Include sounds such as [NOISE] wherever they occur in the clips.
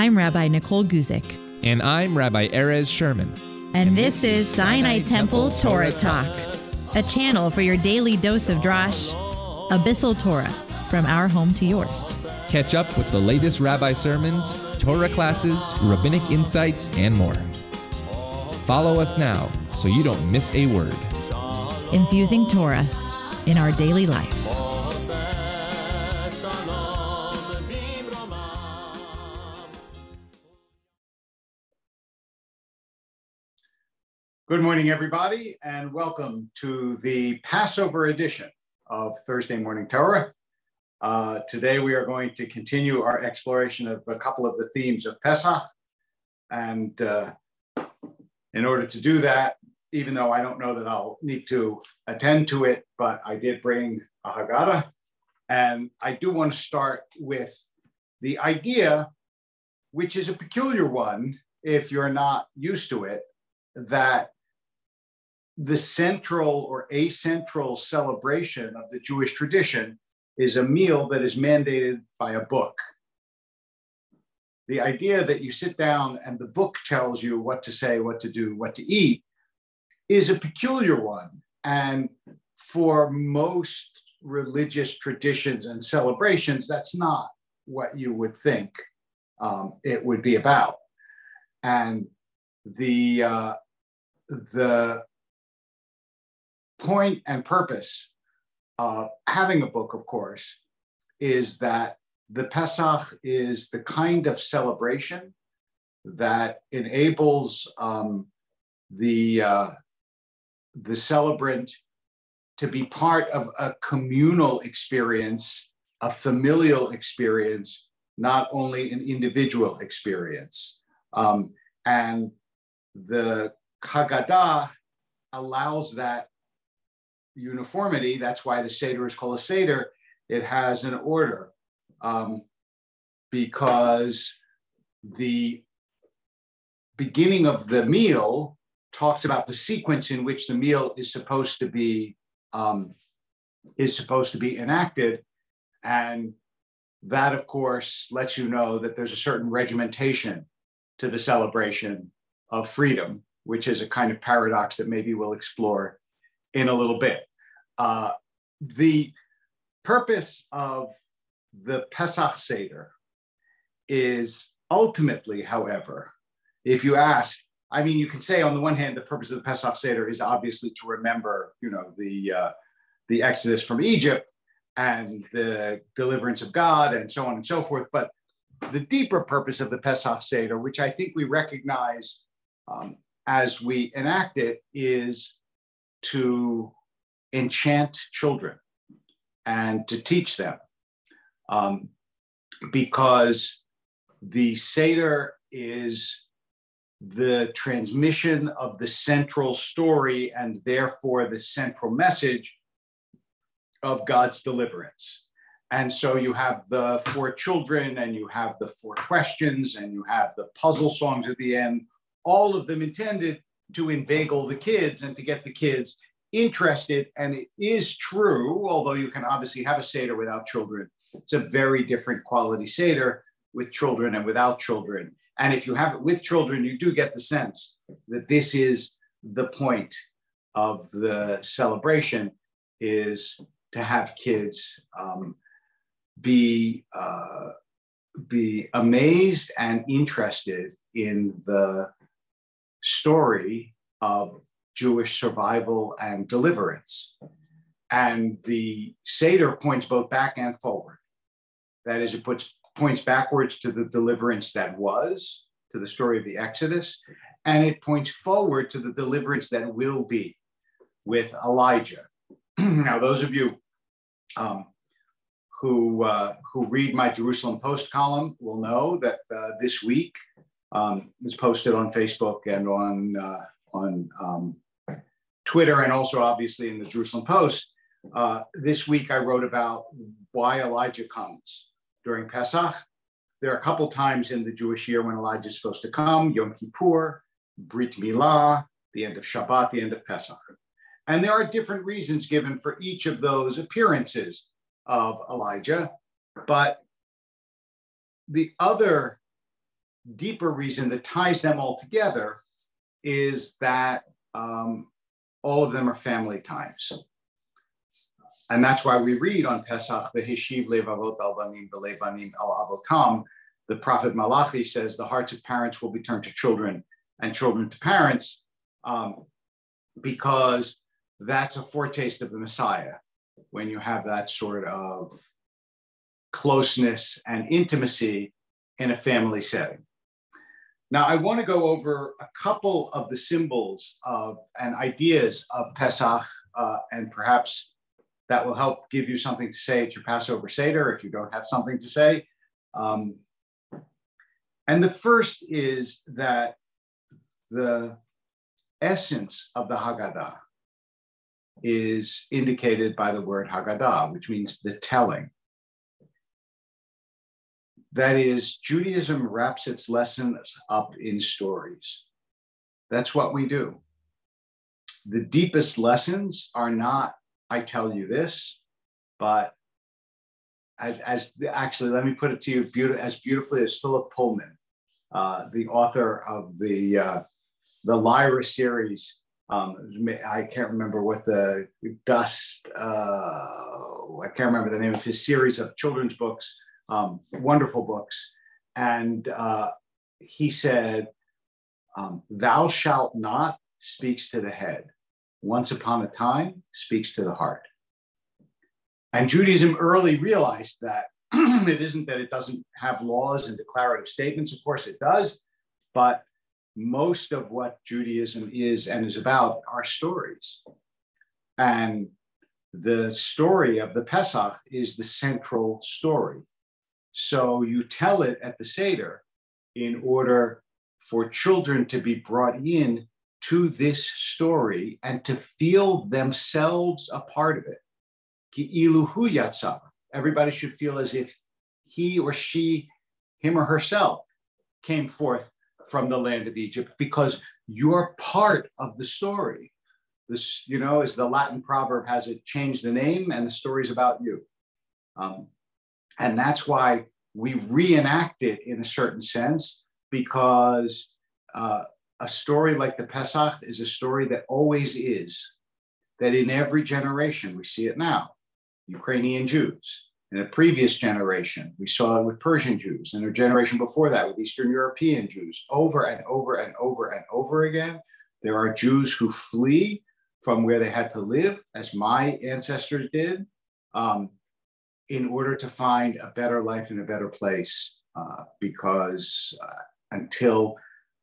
I'm Rabbi Nicole Guzik. And I'm Rabbi Erez Sherman. And this is Sinai Temple Torah Talk, a channel for your daily dose of Drash, a bissel Torah, from our home to yours. Catch up with the latest rabbi sermons, Torah classes, rabbinic insights, and more. Follow us now so you don't miss a word. Infusing Torah in our daily lives. Good morning, everybody, and welcome to the Passover edition of Thursday Morning Torah. Uh, today, we are going to continue our exploration of a couple of the themes of Pesach. And uh, in order to do that, even though I don't know that I'll need to attend to it, but I did bring a Haggadah. And I do want to start with the idea, which is a peculiar one if you're not used to it, that the central or acentral celebration of the Jewish tradition is a meal that is mandated by a book. The idea that you sit down and the book tells you what to say, what to do, what to eat is a peculiar one. And for most religious traditions and celebrations, that's not what you would think um, it would be about. And the uh, the point and purpose of having a book, of course, is that the Pesach is the kind of celebration that enables um, the uh, the celebrant to be part of a communal experience, a familial experience, not only an individual experience. Um, and the Haggadah allows that uniformity. That's why the Seder is called a Seder. It has an order um, because the beginning of the meal talks about the sequence in which the meal is supposed to be um, is supposed to be enacted, and that, of course, lets you know that there's a certain regimentation to the celebration of freedom, which is a kind of paradox that maybe we'll explore in a little bit. Uh, the purpose of the Pesach Seder is ultimately, however, if you ask, I mean, you can say on the one hand, the purpose of the Pesach Seder is obviously to remember, you know, the uh, the Exodus from Egypt and the deliverance of God and so on and so forth. But the deeper purpose of the Pesach Seder, which I think we recognize um, as we enact it, is to enchant children and to teach them. Um, because the Seder is the transmission of the central story and therefore the central message of God's deliverance. And so you have the four children and you have the four questions and you have the puzzle songs at the end, all of them intended to inveigle the kids and to get the kids interested, and it is true, although you can obviously have a Seder without children, it's a very different quality Seder with children and without children. And if you have it with children, you do get the sense that this is the point of the celebration is to have kids um, be uh, be amazed and interested in the story of Jewish survival and deliverance. And the Seder points both back and forward. That is, it puts points backwards to the deliverance that was, to the story of the Exodus, and it points forward to the deliverance that will be with Elijah. [CLEARS THROAT] now, those of you um, who uh, who read my Jerusalem Post column will know that uh, this week um, is posted on Facebook and on uh, on um, Twitter and also obviously in the Jerusalem Post. Uh, this week I wrote about why Elijah comes during Pesach. There are a couple times in the Jewish year when Elijah is supposed to come, Yom Kippur, Brit Milah, the end of Shabbat, the end of Pesach. And there are different reasons given for each of those appearances of Elijah. But the other deeper reason that ties them all together is that um, all of them are family times. And that's why we read on Pesach, V'hishiv levavot al banim v'levanim al avotam. The prophet Malachi says the hearts of parents will be turned to children and children to parents um, because that's a foretaste of the Messiah when you have that sort of closeness and intimacy in a family setting. Now, I want to go over a couple of the symbols of and ideas of Pesach, uh, and perhaps that will help give you something to say at your Passover Seder if you don't have something to say. Um, and the first is that the essence of the Haggadah is indicated by the word Haggadah, which means the telling. That is, Judaism wraps its lessons up in stories. That's what we do. The deepest lessons are not, I tell you this, but as, as actually, let me put it to you as beautifully as Philip Pullman, uh, the author of the, uh, the Lyra series. Um, I can't remember what the dust, uh, I can't remember the name of his series of children's books um, wonderful books. And uh, he said, um, Thou shalt not speaks to the head. Once upon a time speaks to the heart. And Judaism early realized that [CLEARS THROAT] it isn't that it doesn't have laws and declarative statements. Of course, it does. But most of what Judaism is and is about are stories. And the story of the Pesach is the central story. So you tell it at the Seder in order for children to be brought in to this story and to feel themselves a part of it. Everybody should feel as if he or she, him or herself, came forth from the land of Egypt because you're part of the story. This, you know, as the Latin proverb has it, change the name and the story's about you. Um, and that's why we reenact it in a certain sense, because uh, a story like the Pesach is a story that always is, that in every generation, we see it now, Ukrainian Jews. In a previous generation, we saw it with Persian Jews, and a generation before that with Eastern European Jews, over and over and over and over again. There are Jews who flee from where they had to live, as my ancestors did. Um, in order to find a better life in a better place. Uh, because uh, until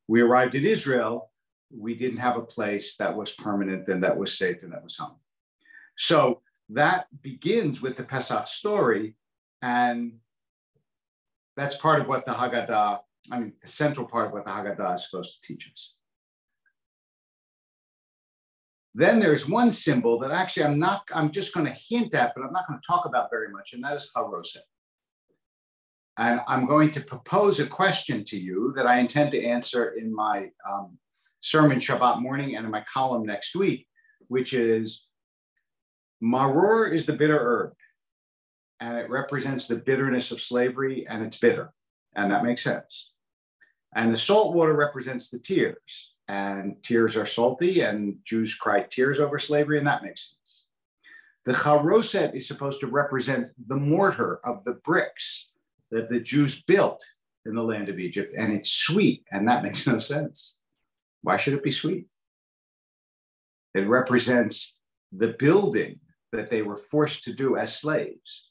we arrived in Israel, we didn't have a place that was permanent and that was safe and that was home. So that begins with the Pesach story. And that's part of what the Haggadah, I mean, the central part of what the Haggadah is supposed to teach us. Then there's one symbol that actually I'm not, I'm just going to hint at, but I'm not going to talk about very much, and that is charoset. And I'm going to propose a question to you that I intend to answer in my um, sermon Shabbat morning and in my column next week, which is maror is the bitter herb, and it represents the bitterness of slavery, and it's bitter, and that makes sense. And the salt water represents the tears, and tears are salty, and Jews cry tears over slavery, and that makes sense. The charoset is supposed to represent the mortar of the bricks that the Jews built in the land of Egypt, and it's sweet, and that makes [LAUGHS] no sense. Why should it be sweet? It represents the building that they were forced to do as slaves.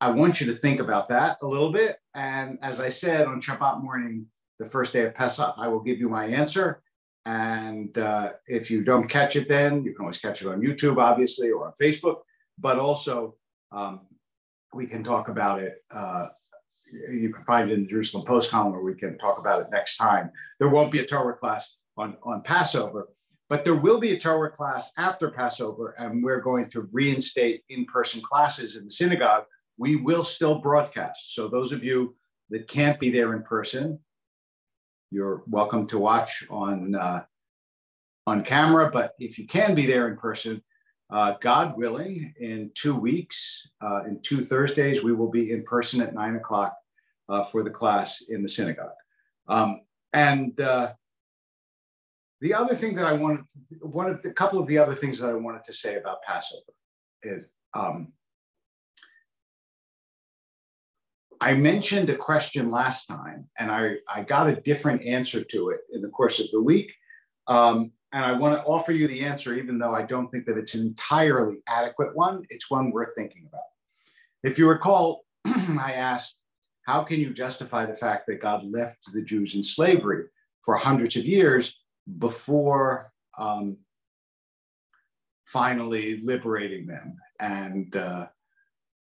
I want you to think about that a little bit. And as I said on Shabbat morning, the first day of Pesach, I will give you my answer. And uh, if you don't catch it, then you can always catch it on YouTube, obviously, or on Facebook. But also, um, we can talk about it. Uh, you can find it in the Jerusalem Post column, or we can talk about it next time. There won't be a Torah class on, on Passover, but there will be a Torah class after Passover, and we're going to reinstate in person classes in the synagogue. We will still broadcast. So, those of you that can't be there in person, you're welcome to watch on uh, on camera. But if you can be there in person, uh, God willing, in two weeks, uh, in two Thursdays, we will be in person at nine o'clock uh, for the class in the synagogue. Um, and uh, the other thing that I wanted, one of the couple of the other things that I wanted to say about Passover is um, I mentioned a question last time, and I, I got a different answer to it in the course of the week. Um, and I want to offer you the answer, even though I don't think that it's an entirely adequate one. It's one worth thinking about. If you recall, [CLEARS THROAT] I asked, how can you justify the fact that God left the Jews in slavery for hundreds of years before um, finally liberating them? And uh,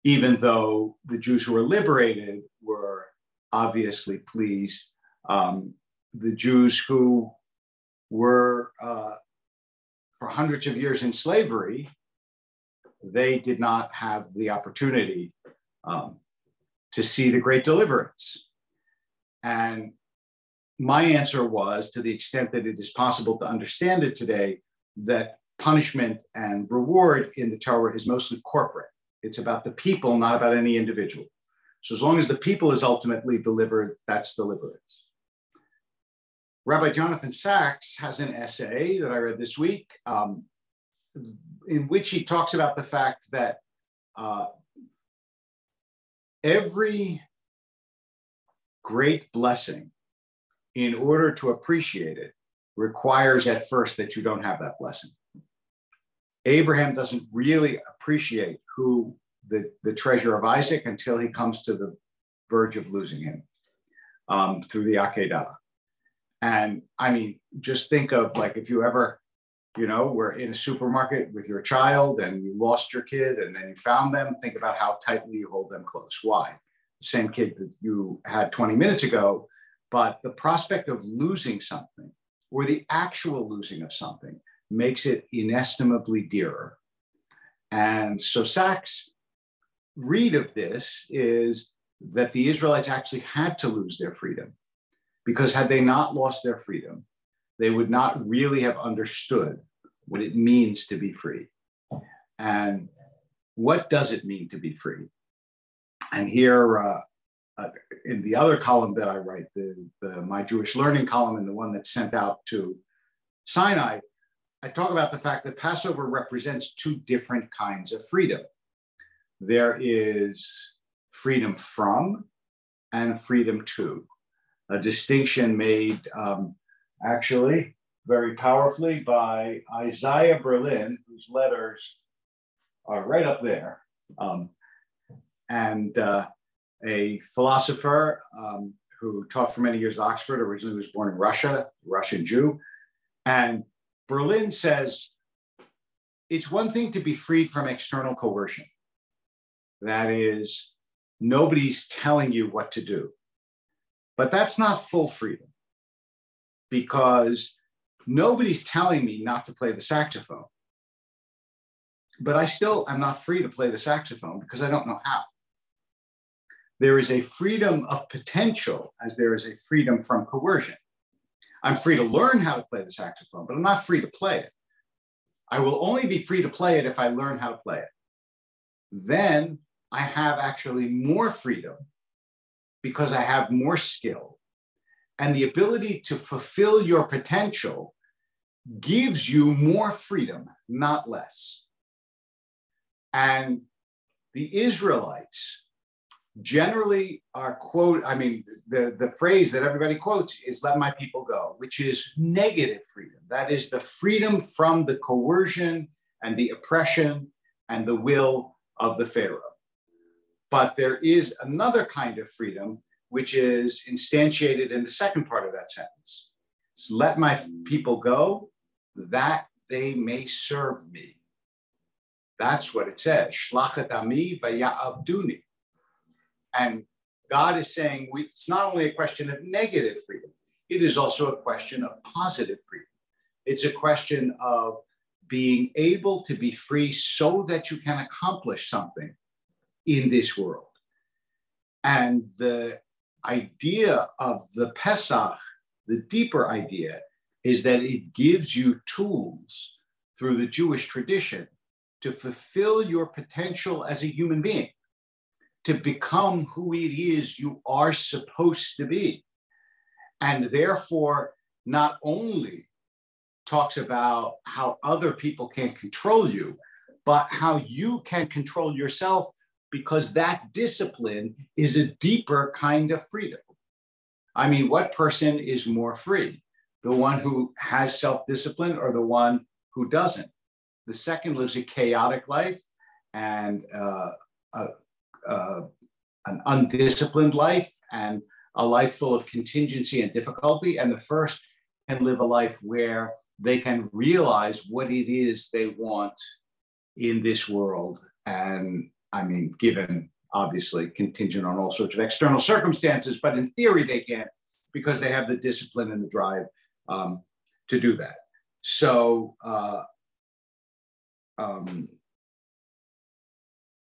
even though the Jews who were liberated were obviously pleased, um, the Jews who were uh, for hundreds of years in slavery, they did not have the opportunity um, to see the great deliverance. And my answer was to the extent that it is possible to understand it today, that punishment and reward in the Torah is mostly corporate. It's about the people, not about any individual. So as long as the people is ultimately delivered, that's deliverance. Rabbi Jonathan Sacks has an essay that I read this week um, in which he talks about the fact that uh, every great blessing, in order to appreciate it, requires at first that you don't have that blessing. Abraham doesn't really appreciate who the, the treasure of Isaac until he comes to the verge of losing him um, through the Akedah. And I mean, just think of like if you ever, you know, were in a supermarket with your child and you lost your kid and then you found them, think about how tightly you hold them close. Why? The same kid that you had 20 minutes ago, but the prospect of losing something or the actual losing of something makes it inestimably dearer. And so Sacks' read of this is that the Israelites actually had to lose their freedom because had they not lost their freedom, they would not really have understood what it means to be free. And what does it mean to be free? And here, uh, uh, in the other column that I write, the, the My Jewish Learning column and the one that's sent out to Sinai, I talk about the fact that Passover represents two different kinds of freedom. There is freedom from and freedom to, a distinction made um, actually very powerfully by Isaiah Berlin, whose letters are right up there, um, and uh, a philosopher um, who taught for many years at Oxford, originally was born in Russia, Russian Jew. And Berlin says it's one thing to be freed from external coercion. That is, nobody's telling you what to do. But that's not full freedom because nobody's telling me not to play the saxophone. But I still am not free to play the saxophone because I don't know how. There is a freedom of potential as there is a freedom from coercion. I'm free to learn how to play the saxophone, but I'm not free to play it. I will only be free to play it if I learn how to play it. Then I have actually more freedom because I have more skill. And the ability to fulfill your potential gives you more freedom, not less. And the Israelites generally our quote, I mean, the, the phrase that everybody quotes is let my people go, which is negative freedom. That is the freedom from the coercion and the oppression and the will of the Pharaoh. But there is another kind of freedom, which is instantiated in the second part of that sentence. So let my people go that they may serve me. That's what it says. Shlachet ami vaya'avduni. And God is saying we, it's not only a question of negative freedom, it is also a question of positive freedom. It's a question of being able to be free so that you can accomplish something in this world. And the idea of the Pesach, the deeper idea, is that it gives you tools through the Jewish tradition to fulfill your potential as a human being to become who it is you are supposed to be. and therefore not only talks about how other people can control you, but how you can control yourself because that discipline is a deeper kind of freedom. I mean, what person is more free? The one who has self discipline or the one who doesn't? The second lives a chaotic life and uh, a, a, an undisciplined life and a life full of contingency and difficulty. And the first can live a life where they can realize what it is they want in this world. And I mean, given obviously contingent on all sorts of external circumstances, but in theory they can because they have the discipline and the drive um, to do that. So, uh, um,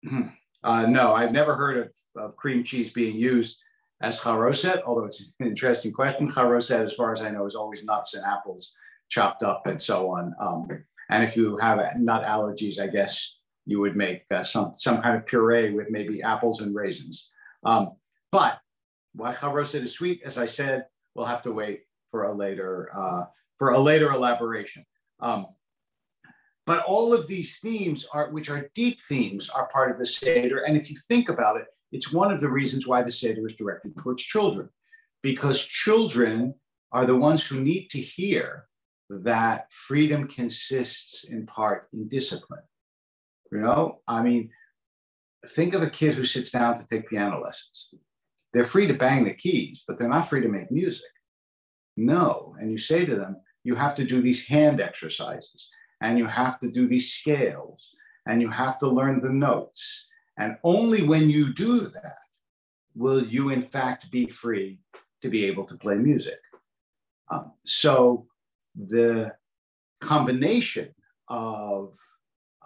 [CLEARS THROAT] uh, no, I've never heard of, of, cream cheese being used as charoset, although it's an interesting question. Charoset, as far as I know, is always nuts and apples chopped up and so on. Um, and if you have nut allergies, I guess you would make uh, some, some kind of puree with maybe apples and raisins. Um, but why charoset is sweet, as I said, we'll have to wait for a later, uh, for a later elaboration. Um, but all of these themes are, which are deep themes, are part of the Seder. And if you think about it, it's one of the reasons why the Seder is directed towards children, because children are the ones who need to hear that freedom consists in part in discipline. You know, I mean, think of a kid who sits down to take piano lessons. They're free to bang the keys, but they're not free to make music. No. And you say to them, you have to do these hand exercises and you have to do these scales and you have to learn the notes. And only when you do that will you, in fact, be free to be able to play music. Um, so the combination of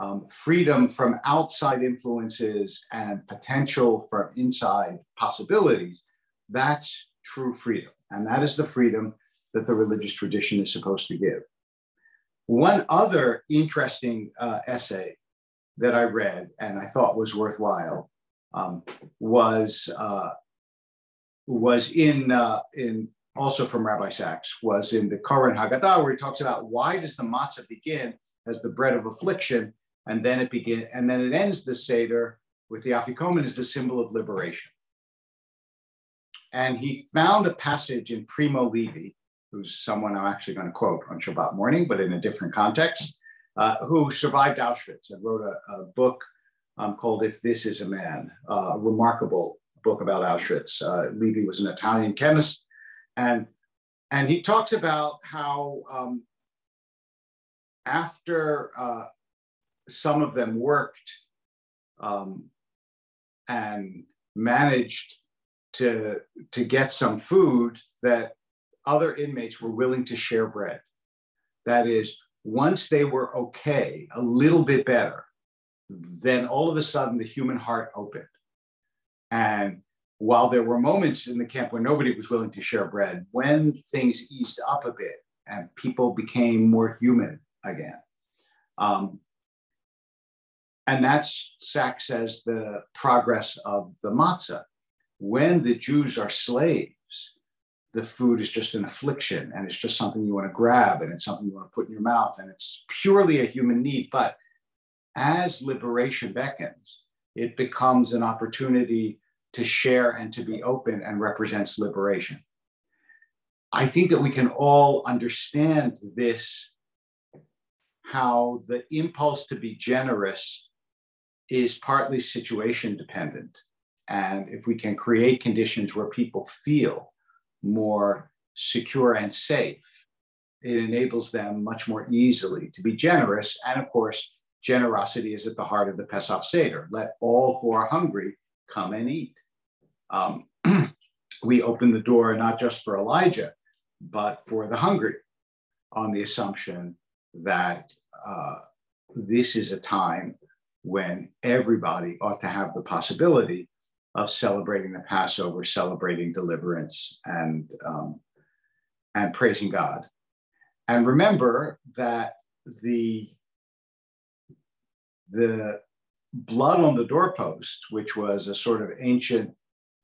um, freedom from outside influences and potential from inside possibilities, that's true freedom. And that is the freedom that the religious tradition is supposed to give. One other interesting uh, essay that I read and I thought was worthwhile um, was uh, was in uh, in also from Rabbi Sacks was in the Koren Haggadah where he talks about why does the matzah begin as the bread of affliction and then it begin and then it ends the seder with the afikomen as the symbol of liberation. And he found a passage in Primo Levi who's someone I'm actually going to quote on Shabbat morning, but in a different context, uh, who survived Auschwitz and wrote a, a book um, called If This Is a Man, uh, a remarkable book about Auschwitz. Uh, Levi was an Italian chemist, and, and he talks about how um, after uh, some of them worked um, and managed to, to get some food that other inmates were willing to share bread. That is, once they were okay, a little bit better, then all of a sudden the human heart opened. And while there were moments in the camp where nobody was willing to share bread, when things eased up a bit and people became more human again. Um, and that's, Sacks says, the progress of the matzah. When the Jews are slaves, the food is just an affliction and it's just something you want to grab and it's something you want to put in your mouth and it's purely a human need. But as liberation beckons, it becomes an opportunity to share and to be open and represents liberation. I think that we can all understand this how the impulse to be generous is partly situation dependent. And if we can create conditions where people feel more secure and safe. It enables them much more easily to be generous. And of course, generosity is at the heart of the Pesach Seder. Let all who are hungry come and eat. Um, [CLEARS THROAT] we open the door not just for Elijah, but for the hungry on the assumption that uh, this is a time when everybody ought to have the possibility of celebrating the Passover, celebrating deliverance, and um, and praising God. And remember that the the blood on the doorpost, which was a sort of ancient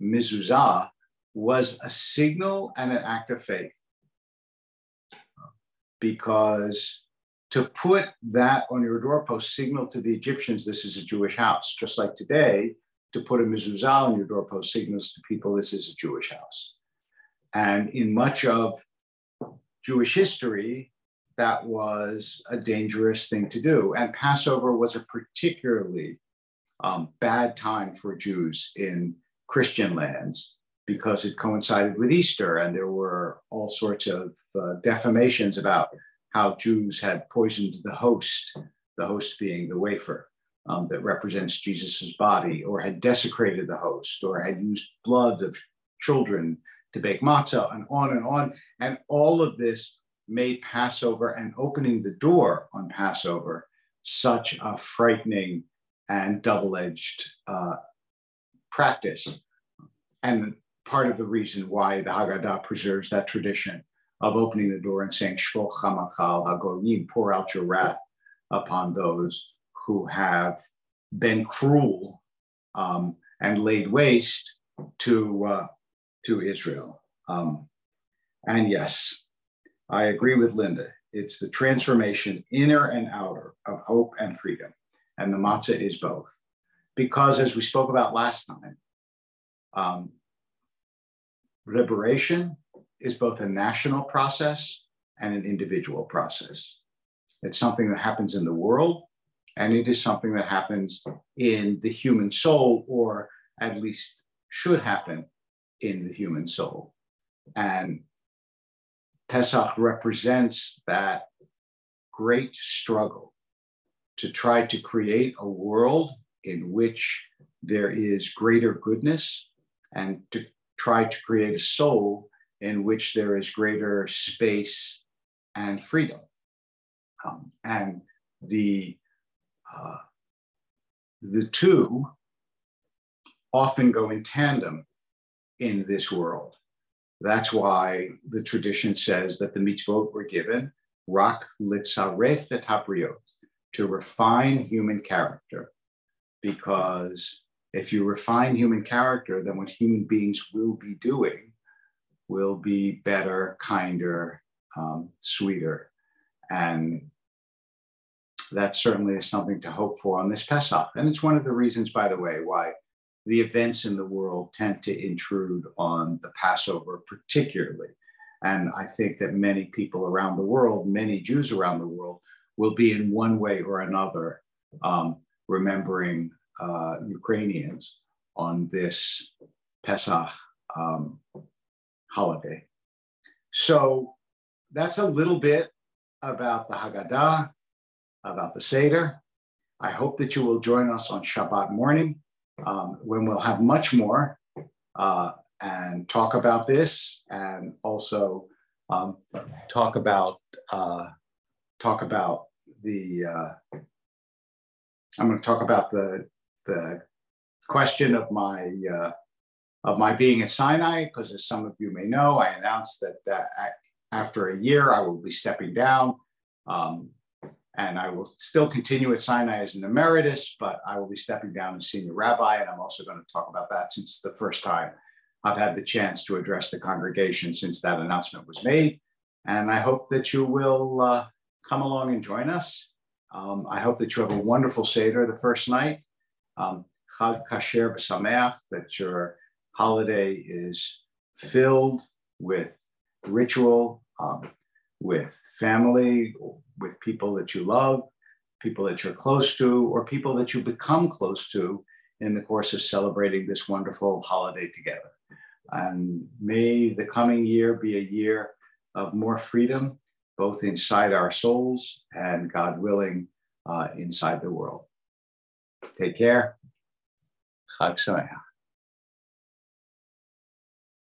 mezuzah, was a signal and an act of faith. Because to put that on your doorpost signal to the Egyptians, this is a Jewish house. Just like today, to put a mezuzah on your doorpost signals to people, this is a Jewish house. And in much of Jewish history, that was a dangerous thing to do. And Passover was a particularly um, bad time for Jews in Christian lands because it coincided with Easter, and there were all sorts of uh, defamations about how Jews had poisoned the host, the host being the wafer um, that represents Jesus's body, or had desecrated the host, or had used blood of children to bake matzah, and on and on. And all of this made Passover and opening the door on Passover such a frightening and double edged uh, practice. And part of the reason why the Haggadah preserves that tradition of opening the door and saying, Shvo chamachal hagoyim, pour out your wrath upon those who have been cruel um, and laid waste to, uh, to Israel. Um, and yes, I agree with Linda. It's the transformation, inner and outer, of hope and freedom. And the matzah is both. Because as we spoke about last time, um, liberation is both a national process and an individual process. It's something that happens in the world, and it is something that happens in the human soul, or at least should happen in the human soul. And Pesach represents that great struggle to try to create a world in which there is greater goodness and to try to create a soul in which there is greater space and freedom. Um, and the, uh, the two often go in tandem in this world. That's why the tradition says that the mitzvot were given rak litzaref et habriot, to refine human character. Because if you refine human character, then what human beings will be doing will be better, kinder, um, sweeter. And that certainly is something to hope for on this Pesach. And it's one of the reasons, by the way, why the events in the world tend to intrude on the Passover, particularly. And I think that many people around the world, many Jews around the world, will be in one way or another um, remembering uh, Ukrainians on this Pesach um, holiday. So that's a little bit about the Haggadah, about the Seder. I hope that you will join us on Shabbat morning um, when we'll have much more uh, and talk about this and also um, talk about uh, talk about the uh, I'm going to talk about the the question of my uh, of my being at Sinai because as some of you may know I announced that, that after a year I will be stepping down um, and I will still continue at Sinai as an emeritus, but I will be stepping down as senior rabbi. And I'm also going to talk about that since the first time I've had the chance to address the congregation since that announcement was made. And I hope that you will uh, come along and join us. Um, I hope that you have a wonderful Seder the first night. Um, Chag Kasher B'Sameach, that your holiday is filled with ritual, um, with family, with people that you love, people that you're close to, or people that you become close to in the course of celebrating this wonderful holiday together. And may the coming year be a year of more freedom, both inside our souls and, God willing, uh, inside the world. Take care. Chag Sameach.